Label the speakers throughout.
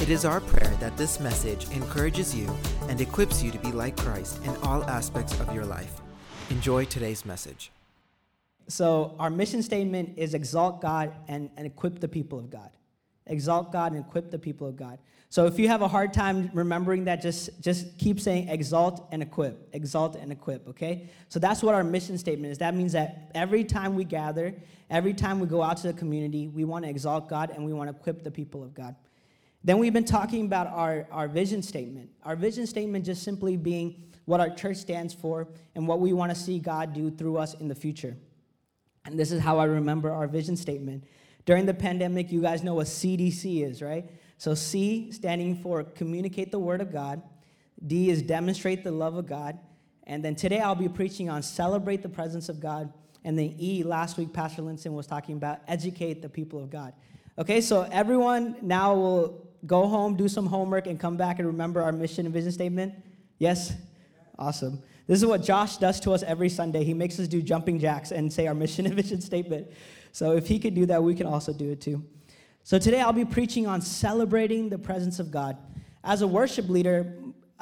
Speaker 1: It is our prayer that this message encourages you and equips you to be like Christ in all aspects of your life. Enjoy today's message.
Speaker 2: So, our mission statement is exalt God and, and equip the people of God. Exalt God and equip the people of God. So, if you have a hard time remembering that, just, just keep saying exalt and equip, exalt and equip, okay? So, that's what our mission statement is. That means that every time we gather, every time we go out to the community, we want to exalt God and we want to equip the people of God. Then we've been talking about our, our vision statement. Our vision statement just simply being what our church stands for and what we want to see God do through us in the future. And this is how I remember our vision statement. During the pandemic, you guys know what CDC is, right? So C standing for communicate the word of God. D is demonstrate the love of God. And then today I'll be preaching on celebrate the presence of God. And then E, last week Pastor Linson was talking about educate the people of God. Okay, so everyone now will go home, do some homework, and come back and remember our mission and vision statement? Yes? Awesome. This is what Josh does to us every Sunday. He makes us do jumping jacks and say our mission and vision statement. So if he could do that, we can also do it too. So today I'll be preaching on celebrating the presence of God. As a worship leader,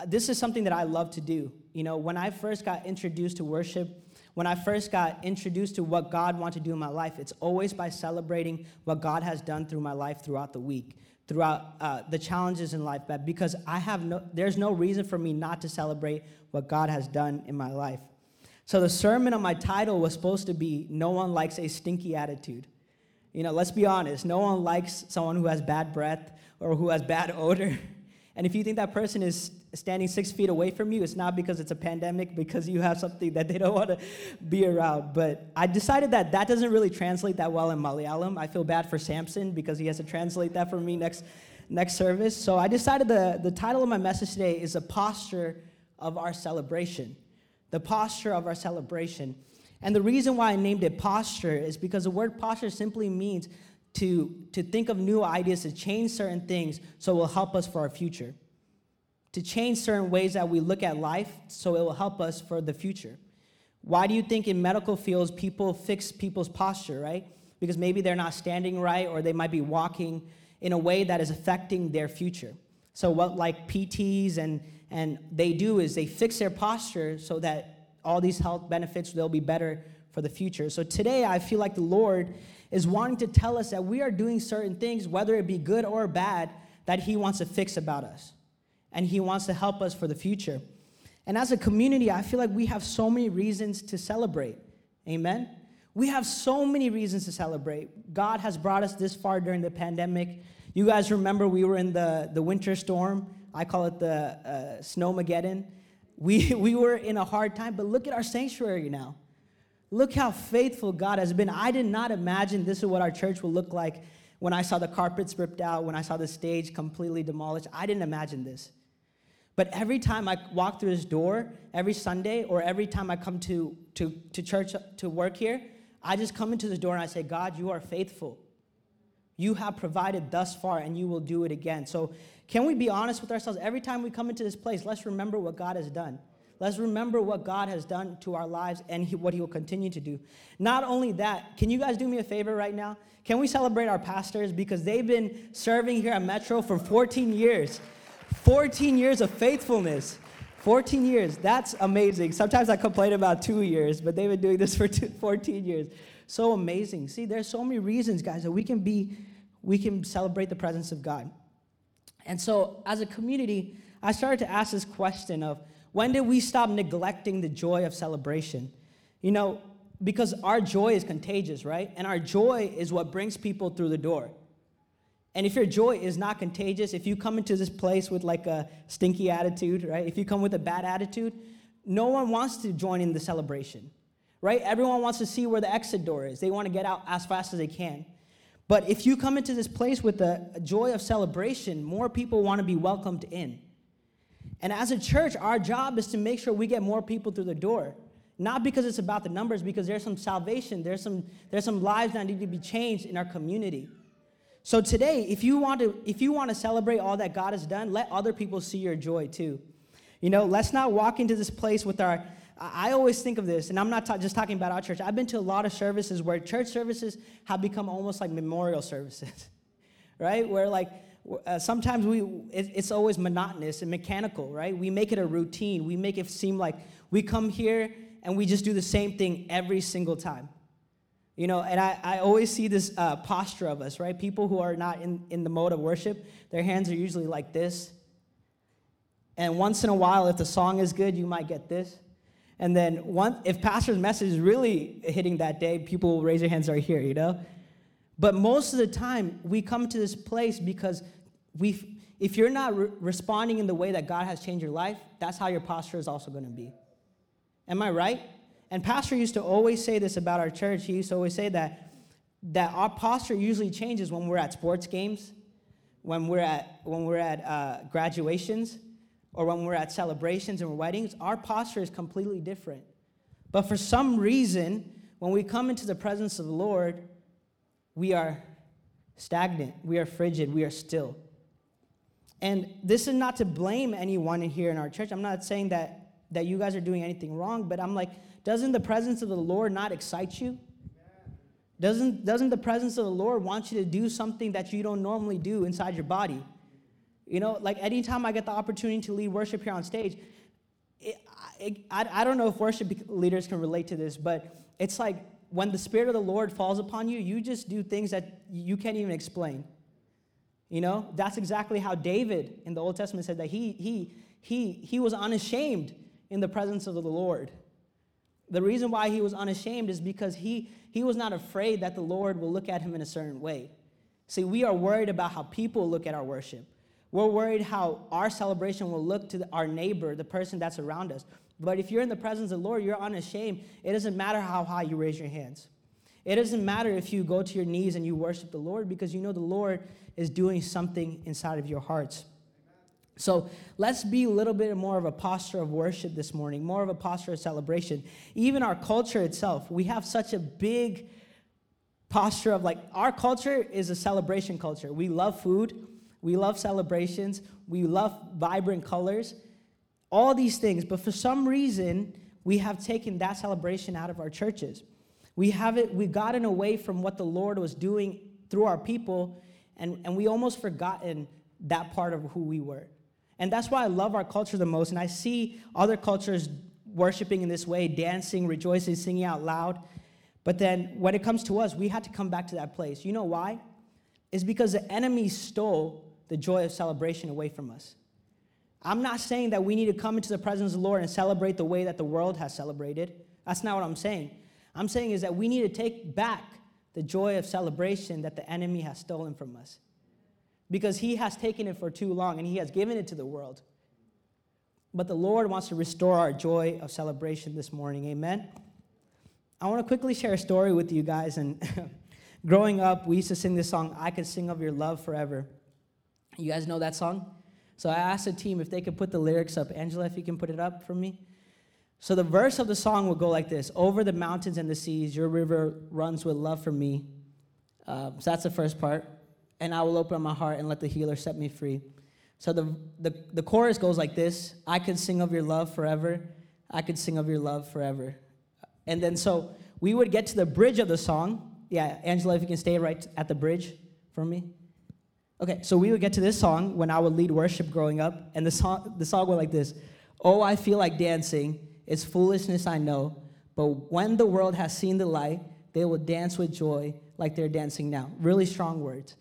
Speaker 2: this is something that I love to do. You know, when I first got introduced to worship, when I first got introduced to what God wanted to do in my life, it's always by celebrating what God has done through my life throughout the week throughout uh, the challenges in life, but because I have no, there's no reason for me not to celebrate what God has done in my life. So the sermon on my title was supposed to be "No one likes a stinky attitude." You know, let's be honest. No one likes someone who has bad breath or who has bad odor. And if you think that person is standing six feet away from you, it's not because it's a pandemic, because you have something that they don't want to be around. But I decided that that doesn't really translate that well in Malayalam. I feel bad for Samson because he has to translate that for me next, next service. So I decided the, the title of my message today is A Posture of Our Celebration. The posture of our celebration. And the reason why I named it posture is because the word posture simply means to, to think of new ideas, to change certain things so it will help us for our future. To change certain ways that we look at life so it will help us for the future. Why do you think in medical fields people fix people's posture, right? Because maybe they're not standing right or they might be walking in a way that is affecting their future. So what like PTs and and they do is they fix their posture so that all these health benefits they'll be better for the future. So today I feel like the Lord is wanting to tell us that we are doing certain things, whether it be good or bad, that He wants to fix about us. And He wants to help us for the future. And as a community, I feel like we have so many reasons to celebrate. Amen? We have so many reasons to celebrate. God has brought us this far during the pandemic. You guys remember we were in the, the winter storm. I call it the uh, Snowmageddon. We, we were in a hard time, but look at our sanctuary now. Look how faithful God has been. I did not imagine this is what our church will look like when I saw the carpets ripped out, when I saw the stage completely demolished. I didn't imagine this. But every time I walk through this door, every Sunday, or every time I come to, to, to church to work here, I just come into the door and I say, God, you are faithful. You have provided thus far, and you will do it again. So, can we be honest with ourselves? Every time we come into this place, let's remember what God has done. Let's remember what God has done to our lives and what He will continue to do. Not only that, can you guys do me a favor right now? Can we celebrate our pastors because they've been serving here at Metro for 14 years? 14 years of faithfulness. 14 years. That's amazing. Sometimes I complain about two years, but they've been doing this for two, 14 years. So amazing. See, there's so many reasons, guys, that we can be, we can celebrate the presence of God. And so, as a community, I started to ask this question of when did we stop neglecting the joy of celebration? You know, because our joy is contagious, right? And our joy is what brings people through the door. And if your joy is not contagious, if you come into this place with like a stinky attitude, right? If you come with a bad attitude, no one wants to join in the celebration, right? Everyone wants to see where the exit door is. They want to get out as fast as they can. But if you come into this place with a joy of celebration, more people want to be welcomed in. And as a church, our job is to make sure we get more people through the door. Not because it's about the numbers, because there's some salvation, there's some, there's some lives that need to be changed in our community. So today, if you want to, if you want to celebrate all that God has done, let other people see your joy too. You know, let's not walk into this place with our. I always think of this, and I'm not ta- just talking about our church. I've been to a lot of services where church services have become almost like memorial services, right? Where like uh, sometimes we it, it's always monotonous and mechanical, right? We make it a routine. We make it seem like we come here and we just do the same thing every single time. You know, and I, I always see this uh, posture of us, right? People who are not in, in the mode of worship, their hands are usually like this. And once in a while, if the song is good, you might get this. And then one, if pastor's message is really hitting that day, people will raise their hands right here, you know? But most of the time, we come to this place because we, if you're not re- responding in the way that God has changed your life, that's how your posture is also going to be. Am I right? And Pastor used to always say this about our church. He used to always say that, that our posture usually changes when we're at sports games, when we're at, when we're at uh, graduations, or when we're at celebrations and weddings. Our posture is completely different. But for some reason, when we come into the presence of the Lord, we are stagnant, we are frigid, we are still. And this is not to blame anyone here in our church. I'm not saying that, that you guys are doing anything wrong, but I'm like, doesn't the presence of the Lord not excite you? Doesn't, doesn't the presence of the Lord want you to do something that you don't normally do inside your body? You know, like anytime I get the opportunity to lead worship here on stage, it, it, I, I don't know if worship leaders can relate to this, but it's like when the Spirit of the Lord falls upon you, you just do things that you can't even explain. You know, that's exactly how David in the Old Testament said that he, he, he, he was unashamed in the presence of the Lord. The reason why he was unashamed is because he, he was not afraid that the Lord will look at him in a certain way. See, we are worried about how people look at our worship. We're worried how our celebration will look to our neighbor, the person that's around us. But if you're in the presence of the Lord, you're unashamed. It doesn't matter how high you raise your hands. It doesn't matter if you go to your knees and you worship the Lord because you know the Lord is doing something inside of your hearts. So let's be a little bit more of a posture of worship this morning, more of a posture of celebration. Even our culture itself, we have such a big posture of like, our culture is a celebration culture. We love food, we love celebrations, we love vibrant colors, all these things. But for some reason, we have taken that celebration out of our churches. We have it, we've gotten away from what the Lord was doing through our people, and, and we almost forgotten that part of who we were. And that's why I love our culture the most. And I see other cultures worshiping in this way, dancing, rejoicing, singing out loud. But then when it comes to us, we had to come back to that place. You know why? It's because the enemy stole the joy of celebration away from us. I'm not saying that we need to come into the presence of the Lord and celebrate the way that the world has celebrated. That's not what I'm saying. I'm saying is that we need to take back the joy of celebration that the enemy has stolen from us because he has taken it for too long and he has given it to the world. But the Lord wants to restore our joy of celebration this morning. Amen. I want to quickly share a story with you guys. And growing up, we used to sing this song, I Could Sing of Your Love Forever. You guys know that song? So I asked the team if they could put the lyrics up. Angela, if you can put it up for me. So the verse of the song will go like this Over the mountains and the seas, your river runs with love for me. Uh, so that's the first part and I will open my heart and let the healer set me free. So the, the, the chorus goes like this I could sing of your love forever. I could sing of your love forever. And then so we would get to the bridge of the song. Yeah, Angela, if you can stay right at the bridge for me. Okay, so we would get to this song when I would lead worship growing up, and the song, the song went like this Oh, I feel like dancing. It's foolishness, I know. But when the world has seen the light, they will dance with joy like they're dancing now. Really strong words.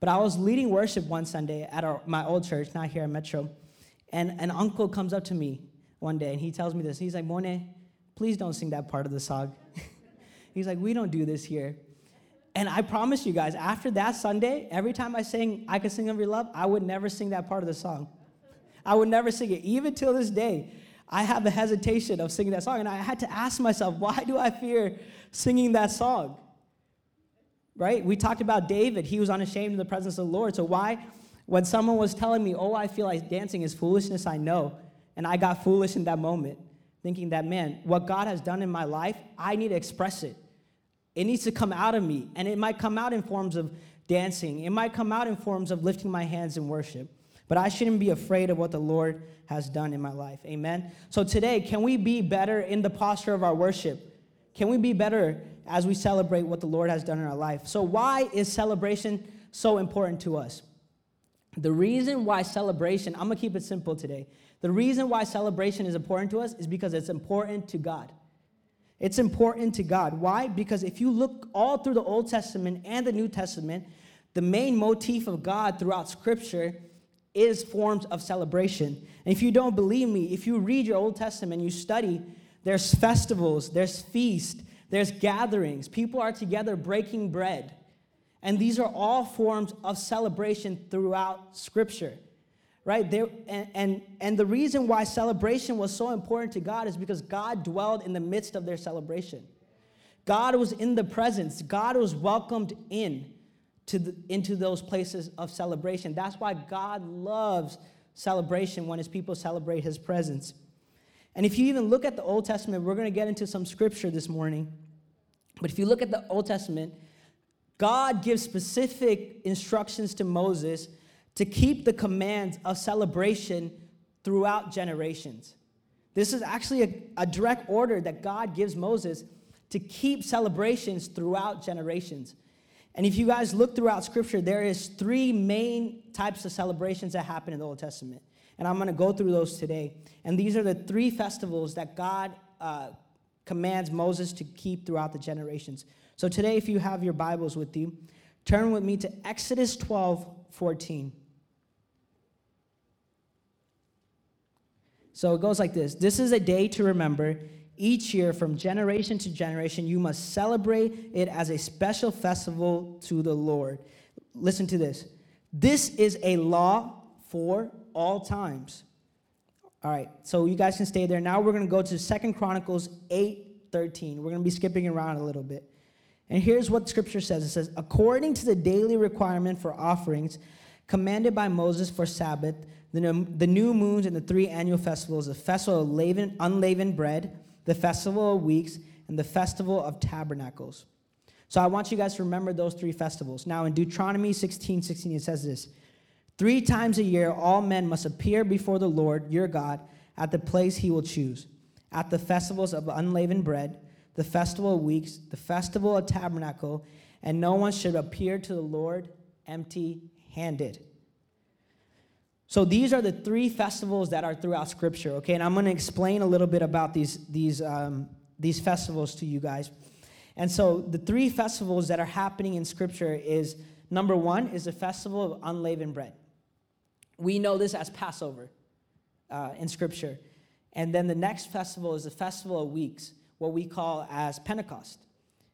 Speaker 2: But I was leading worship one Sunday at our, my old church, not here at Metro, and an uncle comes up to me one day and he tells me this. He's like, Mone, please don't sing that part of the song. He's like, we don't do this here. And I promise you guys, after that Sunday, every time I sang I Could Sing of Your Love, I would never sing that part of the song. I would never sing it. Even till this day, I have the hesitation of singing that song. And I had to ask myself, why do I fear singing that song? right? We talked about David. He was unashamed in the presence of the Lord. So why, When someone was telling me, oh, I feel like dancing is foolishness, I know. And I got foolish in that moment, thinking that, man, what God has done in my life, I need to express it. It needs to come out of me. And it might come out in forms of dancing, it might come out in forms of lifting my hands in worship. But I shouldn't be afraid of what the Lord has done in my life. Amen. So today, can we be better in the posture of our worship? Can we be better as we celebrate what the Lord has done in our life? So, why is celebration so important to us? The reason why celebration, I'm gonna keep it simple today. The reason why celebration is important to us is because it's important to God. It's important to God. Why? Because if you look all through the Old Testament and the New Testament, the main motif of God throughout Scripture is forms of celebration. And if you don't believe me, if you read your Old Testament, you study, there's festivals, there's feasts, there's gatherings. People are together breaking bread. And these are all forms of celebration throughout Scripture right? There, and, and, and the reason why celebration was so important to God is because God dwelled in the midst of their celebration. God was in the presence, God was welcomed in to the, into those places of celebration. That's why God loves celebration when his people celebrate his presence. And if you even look at the Old Testament, we're going to get into some scripture this morning. But if you look at the Old Testament, God gives specific instructions to Moses to keep the commands of celebration throughout generations. This is actually a, a, direct order that God gives Moses to keep celebrations throughout generations. And if you guys look throughout scripture, there is three main types of celebrations that happen in the Old Testament. And I'm going to go through those today. And these are the three festivals that God uh, commands Moses to keep throughout the generations. So today, if you have your Bibles with you, turn with me to Exodus 12 14. So it goes like this This is a day to remember. Each year, from generation to generation, you must celebrate it as a special festival to the Lord. Listen to this. This is a law for all times. All right, so you guys can stay there. Now we're going to go to Second Chronicles 8 13. We're going to be skipping around a little bit. And here's what scripture says it says, according to the daily requirement for offerings commanded by Moses for Sabbath, the, the new moons and the three annual festivals the festival of unleavened bread, the festival of weeks, and the festival of tabernacles. So I want you guys to remember those three festivals. Now in Deuteronomy 16 16, it says this Three times a year, all men must appear before the Lord your God at the place he will choose, at the festivals of unleavened bread, the festival of weeks, the festival of tabernacle, and no one should appear to the Lord empty handed. So these are the three festivals that are throughout Scripture, okay? And I'm going to explain a little bit about these, these, um, these festivals to you guys. And so the three festivals that are happening in Scripture is number one is the festival of unleavened bread. We know this as Passover uh, in Scripture. And then the next festival is the festival of weeks, what we call as Pentecost.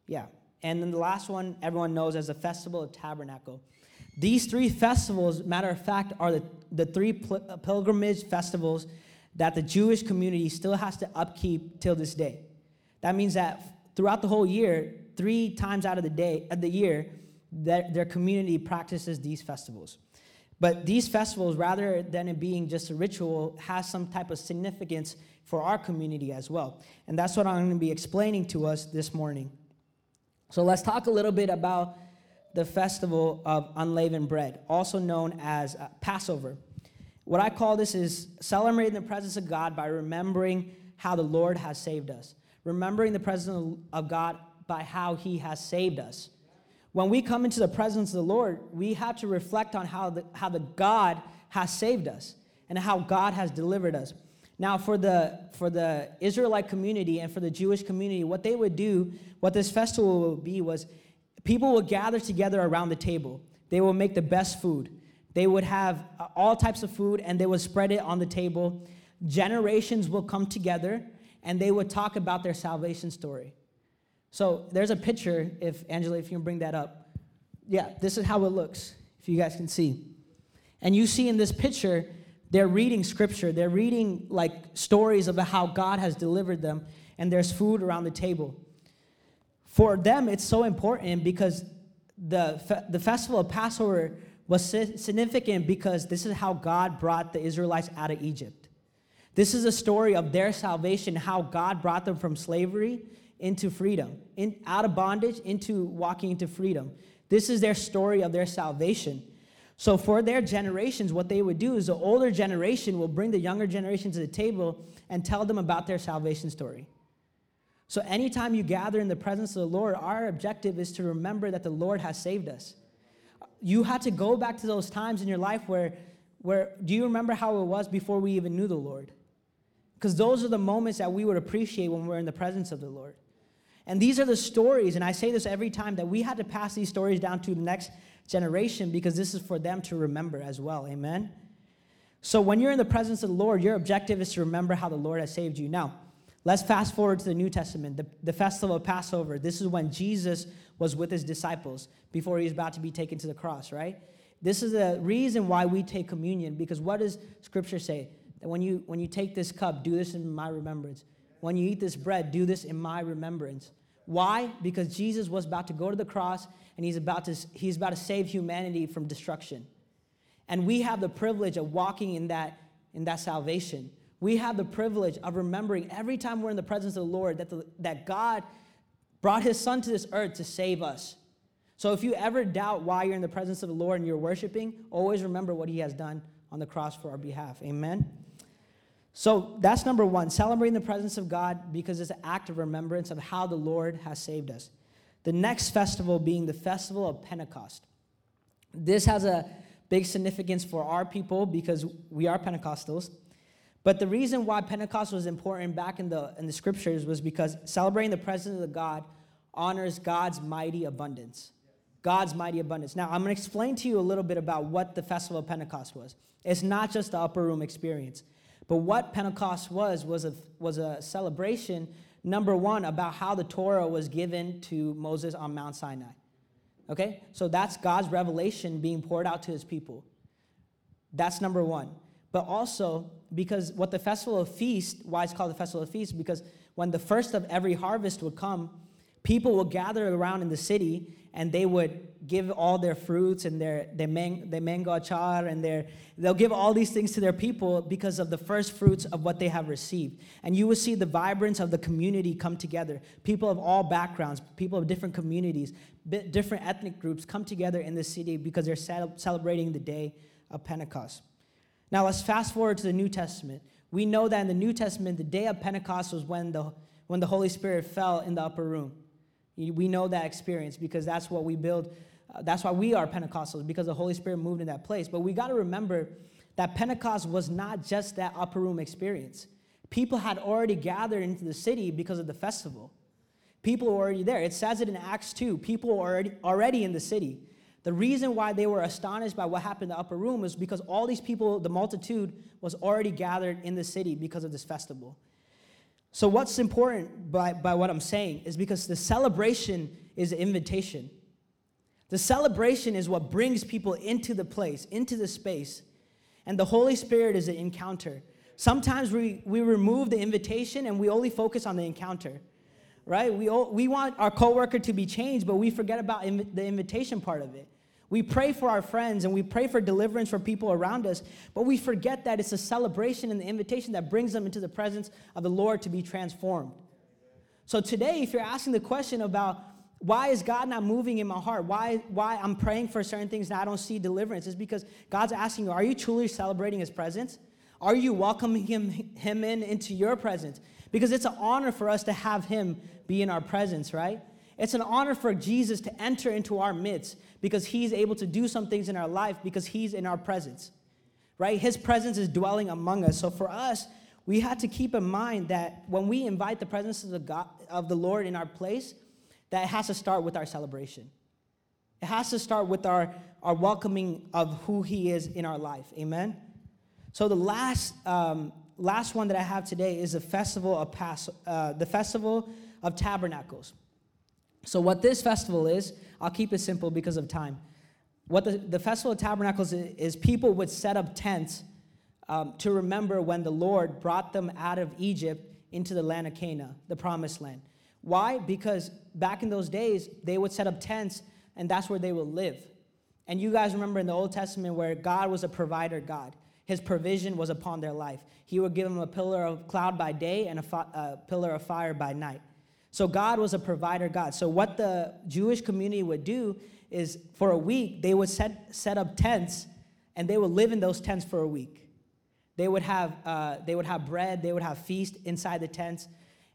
Speaker 2: Yeah. And then the last one everyone knows as the festival of tabernacle. These three festivals, matter of fact, are the, the three pl- uh, pilgrimage festivals that the Jewish community still has to upkeep till this day. That means that throughout the whole year, three times out of the day of the year, that their community practices these festivals. But these festivals, rather than it being just a ritual, has some type of significance for our community as well. And that's what I'm going to be explaining to us this morning. So let's talk a little bit about the festival of unleavened bread, also known as uh, Passover. What I call this is celebrating the presence of God by remembering how the Lord has saved us, remembering the presence of God by how he has saved us. When we come into the presence of the Lord, we have to reflect on how the, how the God has saved us and how God has delivered us. Now, for the, for the Israelite community and for the Jewish community, what they would do, what this festival would be, was people will gather together around the table. They will make the best food. They would have uh, all types of food and they would spread it on the table. Generations will come together and they would talk about their salvation story. So there's a picture, if Angela, if you can bring that up. Yeah, this is how it looks, if you guys can see. And you see in this picture, they're reading scripture. They're reading like stories about how God has delivered them, and there's food around the table. For them, it's so important because the, the festival of Passover was significant because this is how God brought the Israelites out of Egypt. This is a story of their salvation, how God brought them from slavery into freedom, in, out of bondage into walking into freedom. This is their story of their salvation. So, for their generations, what they would do is the older generation will bring the younger generation to the table and tell them about their salvation story. So, anytime you gather in the presence of the Lord, our objective is to remember that the Lord has saved us. You had to go back to those times in your life where, where do you remember how it was before we even knew the Lord? Because those are the moments that we would appreciate when we're in the presence of the Lord. And these are the stories, and I say this every time that we had to pass these stories down to the next generation because this is for them to remember as well. Amen? So when you're in the presence of the Lord, your objective is to remember how the Lord has saved you. Now, let's fast forward to the New Testament, the, the festival of Passover. This is when Jesus was with his disciples before he was about to be taken to the cross, right? This is the reason why we take communion because what does Scripture say? That when you, when you take this cup, do this in my remembrance. When you eat this bread, do this in my remembrance. Why? Because Jesus was about to go to the cross and he's about to, he's about to save humanity from destruction. And we have the privilege of walking in that, in that salvation. We have the privilege of remembering every time we're in the presence of the Lord that, the, that God brought his son to this earth to save us. So if you ever doubt why you're in the presence of the Lord and you're worshiping, always remember what he has done on the cross for our behalf. Amen. So that's number one, celebrating the presence of God because it's an act of remembrance of how the Lord has saved us. The next festival being the festival of Pentecost. This has a big significance for our people because we are Pentecostals. But the reason why Pentecost was important back in the, in the scriptures was because celebrating the presence of God honors God's mighty abundance. God's mighty abundance. Now, I'm going to explain to you a little bit about what the festival of Pentecost was. It's not just the upper room experience, but what Pentecost was was a, was a celebration number one, about how the Torah was given to Moses on Mount Sinai. Okay? So that's God's revelation being poured out to his people. That's number one. But also, because what the festival of feast, why it's called the festival of feast, because when the first of every harvest would come, people would gather around in the city and they would give all their fruits and their, their, man, their mango achar and their, they'll give all these things to their people because of the first fruits of what they have received. And you will see the vibrance of the community come together. People of all backgrounds, people of different communities, different ethnic groups come together in the city because they're celebrating the day of Pentecost. Now let's fast forward to the New Testament. We know that in the New Testament, the day of Pentecost was when the, when the Holy Spirit fell in the upper room. We know that experience because that's what we build. Uh, that's why we are Pentecostals, because the Holy Spirit moved in that place. But we got to remember that Pentecost was not just that upper room experience. People had already gathered into the city because of the festival. People were already there. It says it in Acts 2. People were already, already in the city. The reason why they were astonished by what happened in the upper room is because all these people, the multitude, was already gathered in the city because of this festival. So, what's important by, by what I'm saying is because the celebration is an invitation. The celebration is what brings people into the place, into the space. And the Holy Spirit is an encounter. Sometimes we, we remove the invitation and we only focus on the encounter, right? We, we want our coworker to be changed, but we forget about inv- the invitation part of it. We pray for our friends and we pray for deliverance for people around us, but we forget that it's a celebration and the invitation that brings them into the presence of the Lord to be transformed. So today, if you're asking the question about why is God not moving in my heart? Why, why I'm praying for certain things and I don't see deliverance? Is because God's asking you, are you truly celebrating his presence? Are you welcoming him, him in into your presence? Because it's an honor for us to have him be in our presence, right? It's an honor for Jesus to enter into our midst because he's able to do some things in our life because he's in our presence, right? His presence is dwelling among us. So for us, we had to keep in mind that when we invite the presence of the, God, of the Lord in our place, that it has to start with our celebration. It has to start with our, our welcoming of who he is in our life. Amen? So the last, um, last one that I have today is the festival of Pas- uh, the festival of tabernacles. So, what this festival is, I'll keep it simple because of time. What the, the Festival of Tabernacles is, is people would set up tents um, to remember when the Lord brought them out of Egypt into the land of Canaan, the promised land. Why? Because back in those days, they would set up tents and that's where they would live. And you guys remember in the Old Testament where God was a provider God. His provision was upon their life. He would give them a pillar of cloud by day and a, fi- a pillar of fire by night. So God was a provider God. So what the Jewish community would do is for a week, they would set, set up tents and they would live in those tents for a week. They would have, uh, they would have bread, they would have feast inside the tents.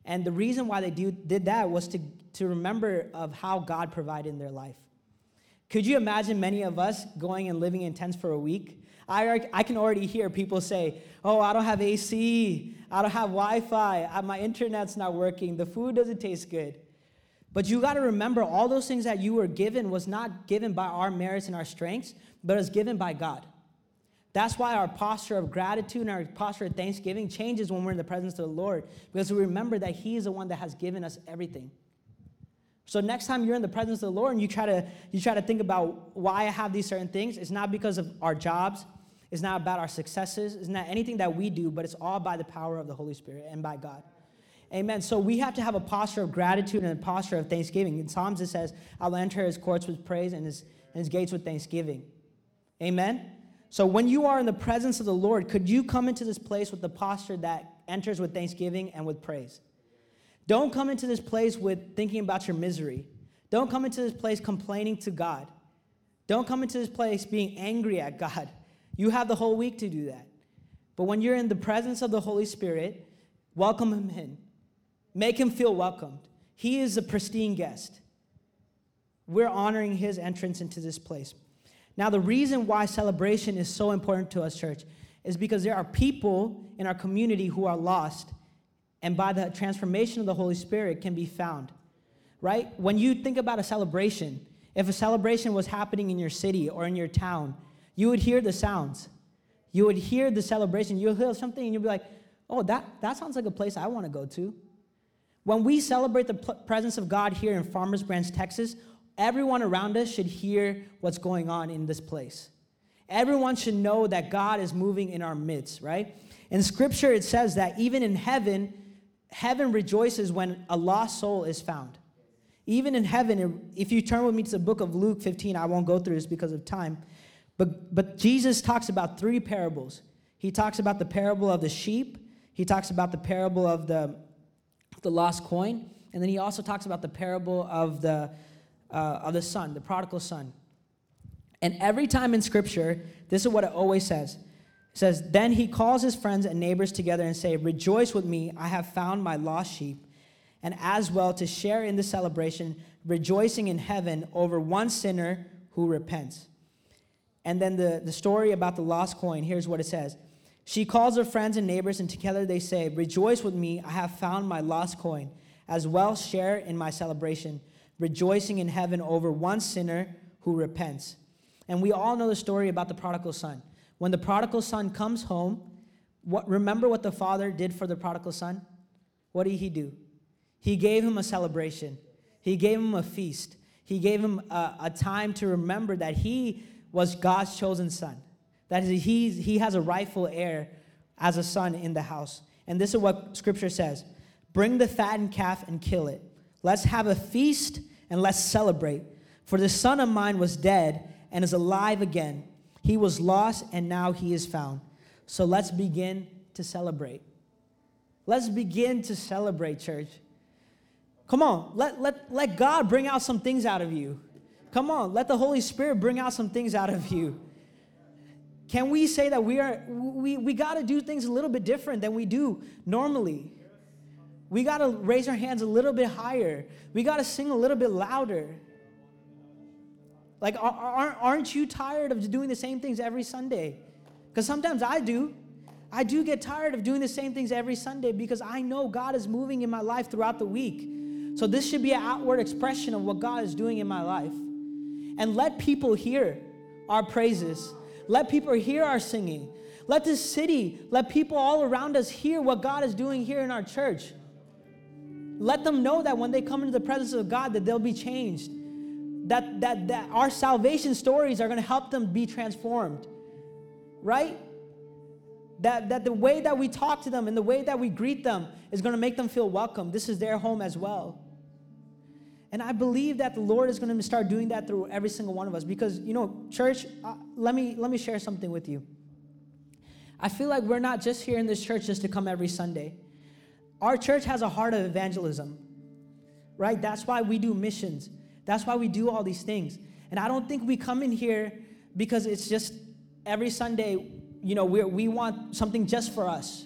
Speaker 2: And the reason why they do, did that was to, to remember of how God provided in their life. Could you imagine many of us going and living in tents for a week? I, I can already hear people say, Oh, I don't have AC. I don't have Wi Fi. Uh, my internet's not working. The food doesn't taste good. But you got to remember all those things that you were given was not given by our merits and our strengths, but was given by God. That's why our posture of gratitude and our posture of thanksgiving changes when we're in the presence of the Lord, because we remember that He is the one that has given us everything. So next time you're in the presence of the Lord and you try to you try to think about why I have these certain things, it's not because of our jobs, it's not about our successes, it's not anything that we do, but it's all by the power of the Holy Spirit and by God. Amen. So we have to have a posture of gratitude and a posture of thanksgiving. In Psalms it says, I'll enter his courts with praise and his, and his gates with thanksgiving. Amen. So when you are in the presence of the Lord, could you come into this place with the posture that enters with thanksgiving and with praise? Don't come into this place with thinking about your misery. Don't come into this place complaining to God. Don't come into this place being angry at God. You have the whole week to do that. But when you're in the presence of the Holy Spirit, welcome him in. Make him feel welcomed. He is a pristine guest. We're honoring his entrance into this place. Now, the reason why celebration is so important to us, church, is because there are people in our community who are lost, and by the transformation of the Holy Spirit can be found. Right? When you think about a celebration, if a celebration was happening in your city or in your town, you would hear the sounds. You would hear the celebration. You'll hear something and you'll be like, oh, that, that sounds like a place I want to go to. When we celebrate the presence of God here in Farmers Branch, Texas, everyone around us should hear what's going on in this place. Everyone should know that God is moving in our midst, right? In scripture, it says that even in heaven, heaven rejoices when a lost soul is found. Even in heaven, if you turn with me to the book of Luke 15, I won't go through this because of time, but, but Jesus talks about three parables. He talks about the parable of the sheep, he talks about the parable of the, the lost coin, and then he also talks about the parable of the, uh, of the son, the prodigal son. And every time in Scripture, this is what it always says. It says, Then he calls his friends and neighbors together and say, Rejoice with me, I have found my lost sheep. And as well to share in the celebration, rejoicing in heaven over one sinner who repents. And then the, the story about the lost coin, here's what it says. She calls her friends and neighbors, and together they say, Rejoice with me, I have found my lost coin. As well share in my celebration rejoicing in heaven over one sinner who repents. And we all know the story about the prodigal son. When the prodigal son comes home, what, remember what the father did for the prodigal son? What did he do? He gave him a celebration, he gave him a feast, he gave him a, a time to remember that he was God's chosen son, that he, he has a rightful heir as a son in the house. And this is what scripture says Bring the fattened calf and kill it. Let's have a feast and let's celebrate. For the son of mine was dead and is alive again. He was lost and now he is found. So let's begin to celebrate. Let's begin to celebrate, church. Come on, let, let, let God bring out some things out of you. Come on, let the Holy Spirit bring out some things out of you. Can we say that we are we, we got to do things a little bit different than we do normally? We got to raise our hands a little bit higher. We got to sing a little bit louder. Like, aren't you tired of doing the same things every Sunday? Because sometimes I do. I do get tired of doing the same things every Sunday because I know God is moving in my life throughout the week. So this should be an outward expression of what God is doing in my life. And let people hear our praises. Let people hear our singing. Let this city, let people all around us hear what God is doing here in our church. Let them know that when they come into the presence of God, that they'll be changed. That, that, that our salvation stories are going to help them be transformed. Right? That, that the way that we talk to them and the way that we greet them is going to make them feel welcome. This is their home as well. And I believe that the Lord is going to start doing that through every single one of us because, you know, church, uh, let, me, let me share something with you. I feel like we're not just here in this church just to come every Sunday. Our church has a heart of evangelism, right? That's why we do missions. That's why we do all these things. And I don't think we come in here because it's just every Sunday, you know, we we want something just for us.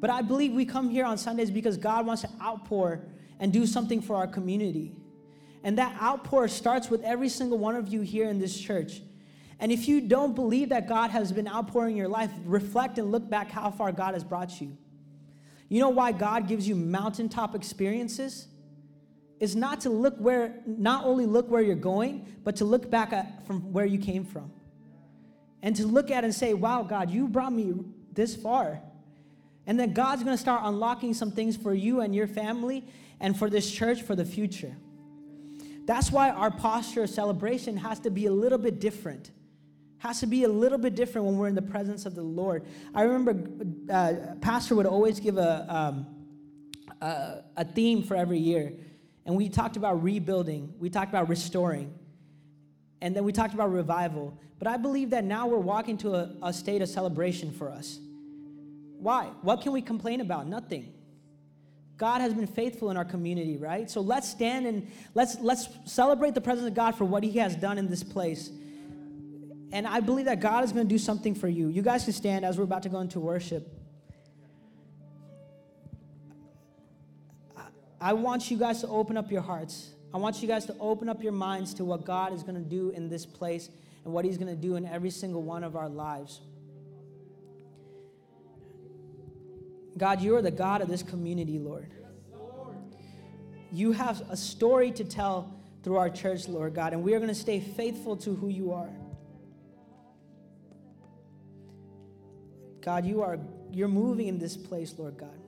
Speaker 2: But I believe we come here on Sundays because God wants to outpour and do something for our community. And that outpour starts with every single one of you here in this church. And if you don't believe that God has been outpouring your life, reflect and look back how far God has brought you. You know why God gives you mountaintop experiences? Is not to look where, not only look where you're going, but to look back at from where you came from. And to look at and say, wow, God, you brought me this far. And then God's gonna start unlocking some things for you and your family and for this church for the future. That's why our posture of celebration has to be a little bit different. Has to be a little bit different when we're in the presence of the Lord. I remember uh, Pastor would always give a, um, a, a theme for every year. And we talked about rebuilding, we talked about restoring, and then we talked about revival. But I believe that now we're walking to a, a state of celebration for us. Why? What can we complain about? Nothing. God has been faithful in our community, right? So let's stand and let's let's celebrate the presence of God for what He has done in this place. And I believe that God is going to do something for you. You guys can stand as we're about to go into worship. I want you guys to open up your hearts. I want you guys to open up your minds to what God is going to do in this place and what He's going to do in every single one of our lives. God, you are the God of this community, Lord. You have a story to tell through our church, Lord God, and we are going to stay faithful to who you are. God, you are you're moving in this place, Lord God.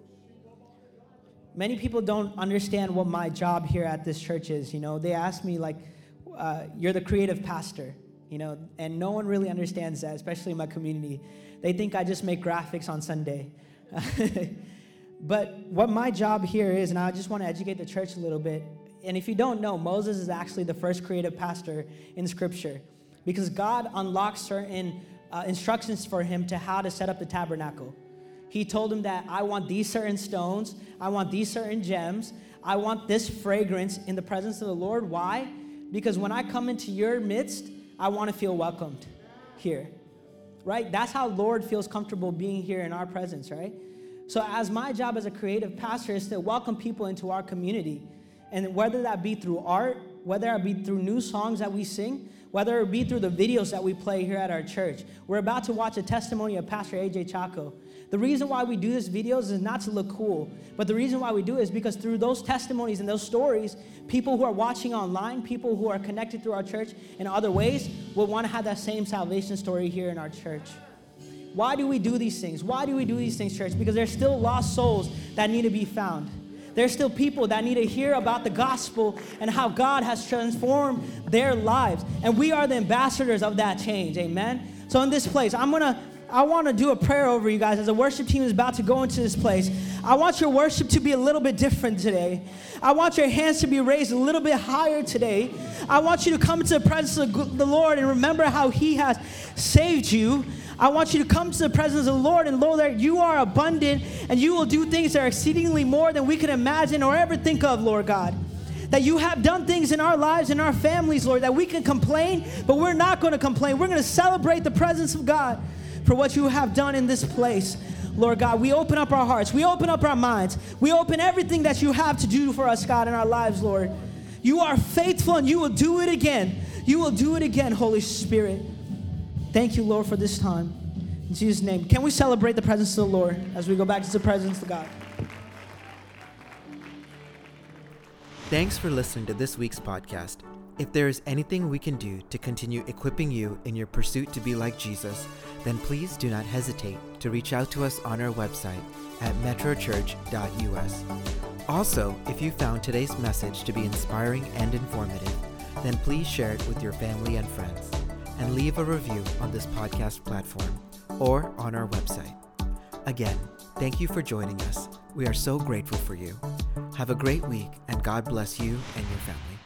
Speaker 2: Many people don't understand what my job here at this church is. You know, they ask me like, uh, "You're the creative pastor," you know, and no one really understands that, especially in my community. They think I just make graphics on Sunday. but what my job here is, and I just want to educate the church a little bit. And if you don't know, Moses is actually the first creative pastor in Scripture because God unlocks certain uh, instructions for him to how to set up the tabernacle. He told him that I want these certain stones, I want these certain gems, I want this fragrance in the presence of the Lord. Why? Because when I come into your midst, I want to feel welcomed here right? That's how Lord feels comfortable being here in our presence, right? So, as my job as a creative pastor is to welcome people into our community, and whether that be through art, whether it be through new songs that we sing, whether it be through the videos that we play here at our church. We're about to watch a testimony of Pastor AJ Chaco. The reason why we do these videos is not to look cool, but the reason why we do it is because through those testimonies and those stories, people who are watching online, people who are connected through our church in other ways, will want to have that same salvation story here in our church. Why do we do these things? Why do we do these things, church? Because there's still lost souls that need to be found. There's still people that need to hear about the gospel and how God has transformed their lives. And we are the ambassadors of that change. Amen. So in this place, I'm to I want to do a prayer over you guys as the worship team is about to go into this place. I want your worship to be a little bit different today. I want your hands to be raised a little bit higher today. I want you to come into the presence of the Lord and remember how He has saved you. I want you to come to the presence of the Lord and Lord, that you are abundant and you will do things that are exceedingly more than we can imagine or ever think of, Lord God that you have done things in our lives, in our families, Lord, that we can complain, but we're not going to complain. We're going to celebrate the presence of God for what you have done in this place. Lord God, we open up our hearts, we open up our minds, we open everything that you have to do for us, God, in our lives, Lord. You are faithful and you will do it again. You will do it again, Holy Spirit. Thank you, Lord, for this time. In Jesus' name. Can we celebrate the presence of the Lord as we go back to the presence of God?
Speaker 1: Thanks for listening to this week's podcast. If there is anything we can do to continue equipping you in your pursuit to be like Jesus, then please do not hesitate to reach out to us on our website at metrochurch.us. Also, if you found today's message to be inspiring and informative, then please share it with your family and friends and leave a review on this podcast platform or on our website. Again, thank you for joining us. We are so grateful for you. Have a great week, and God bless you and your family.